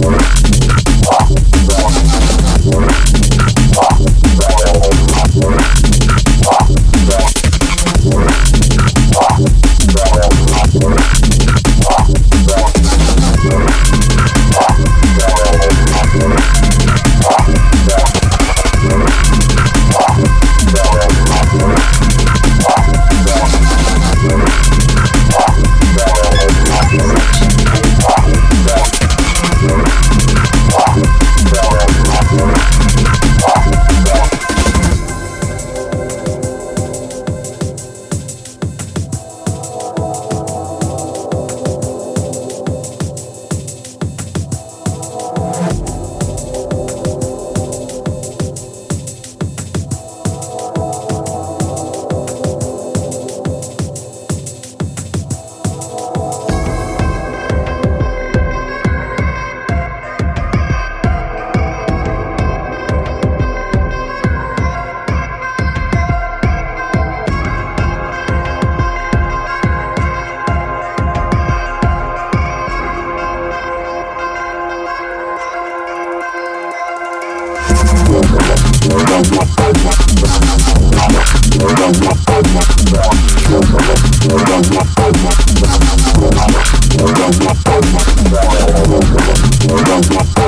What?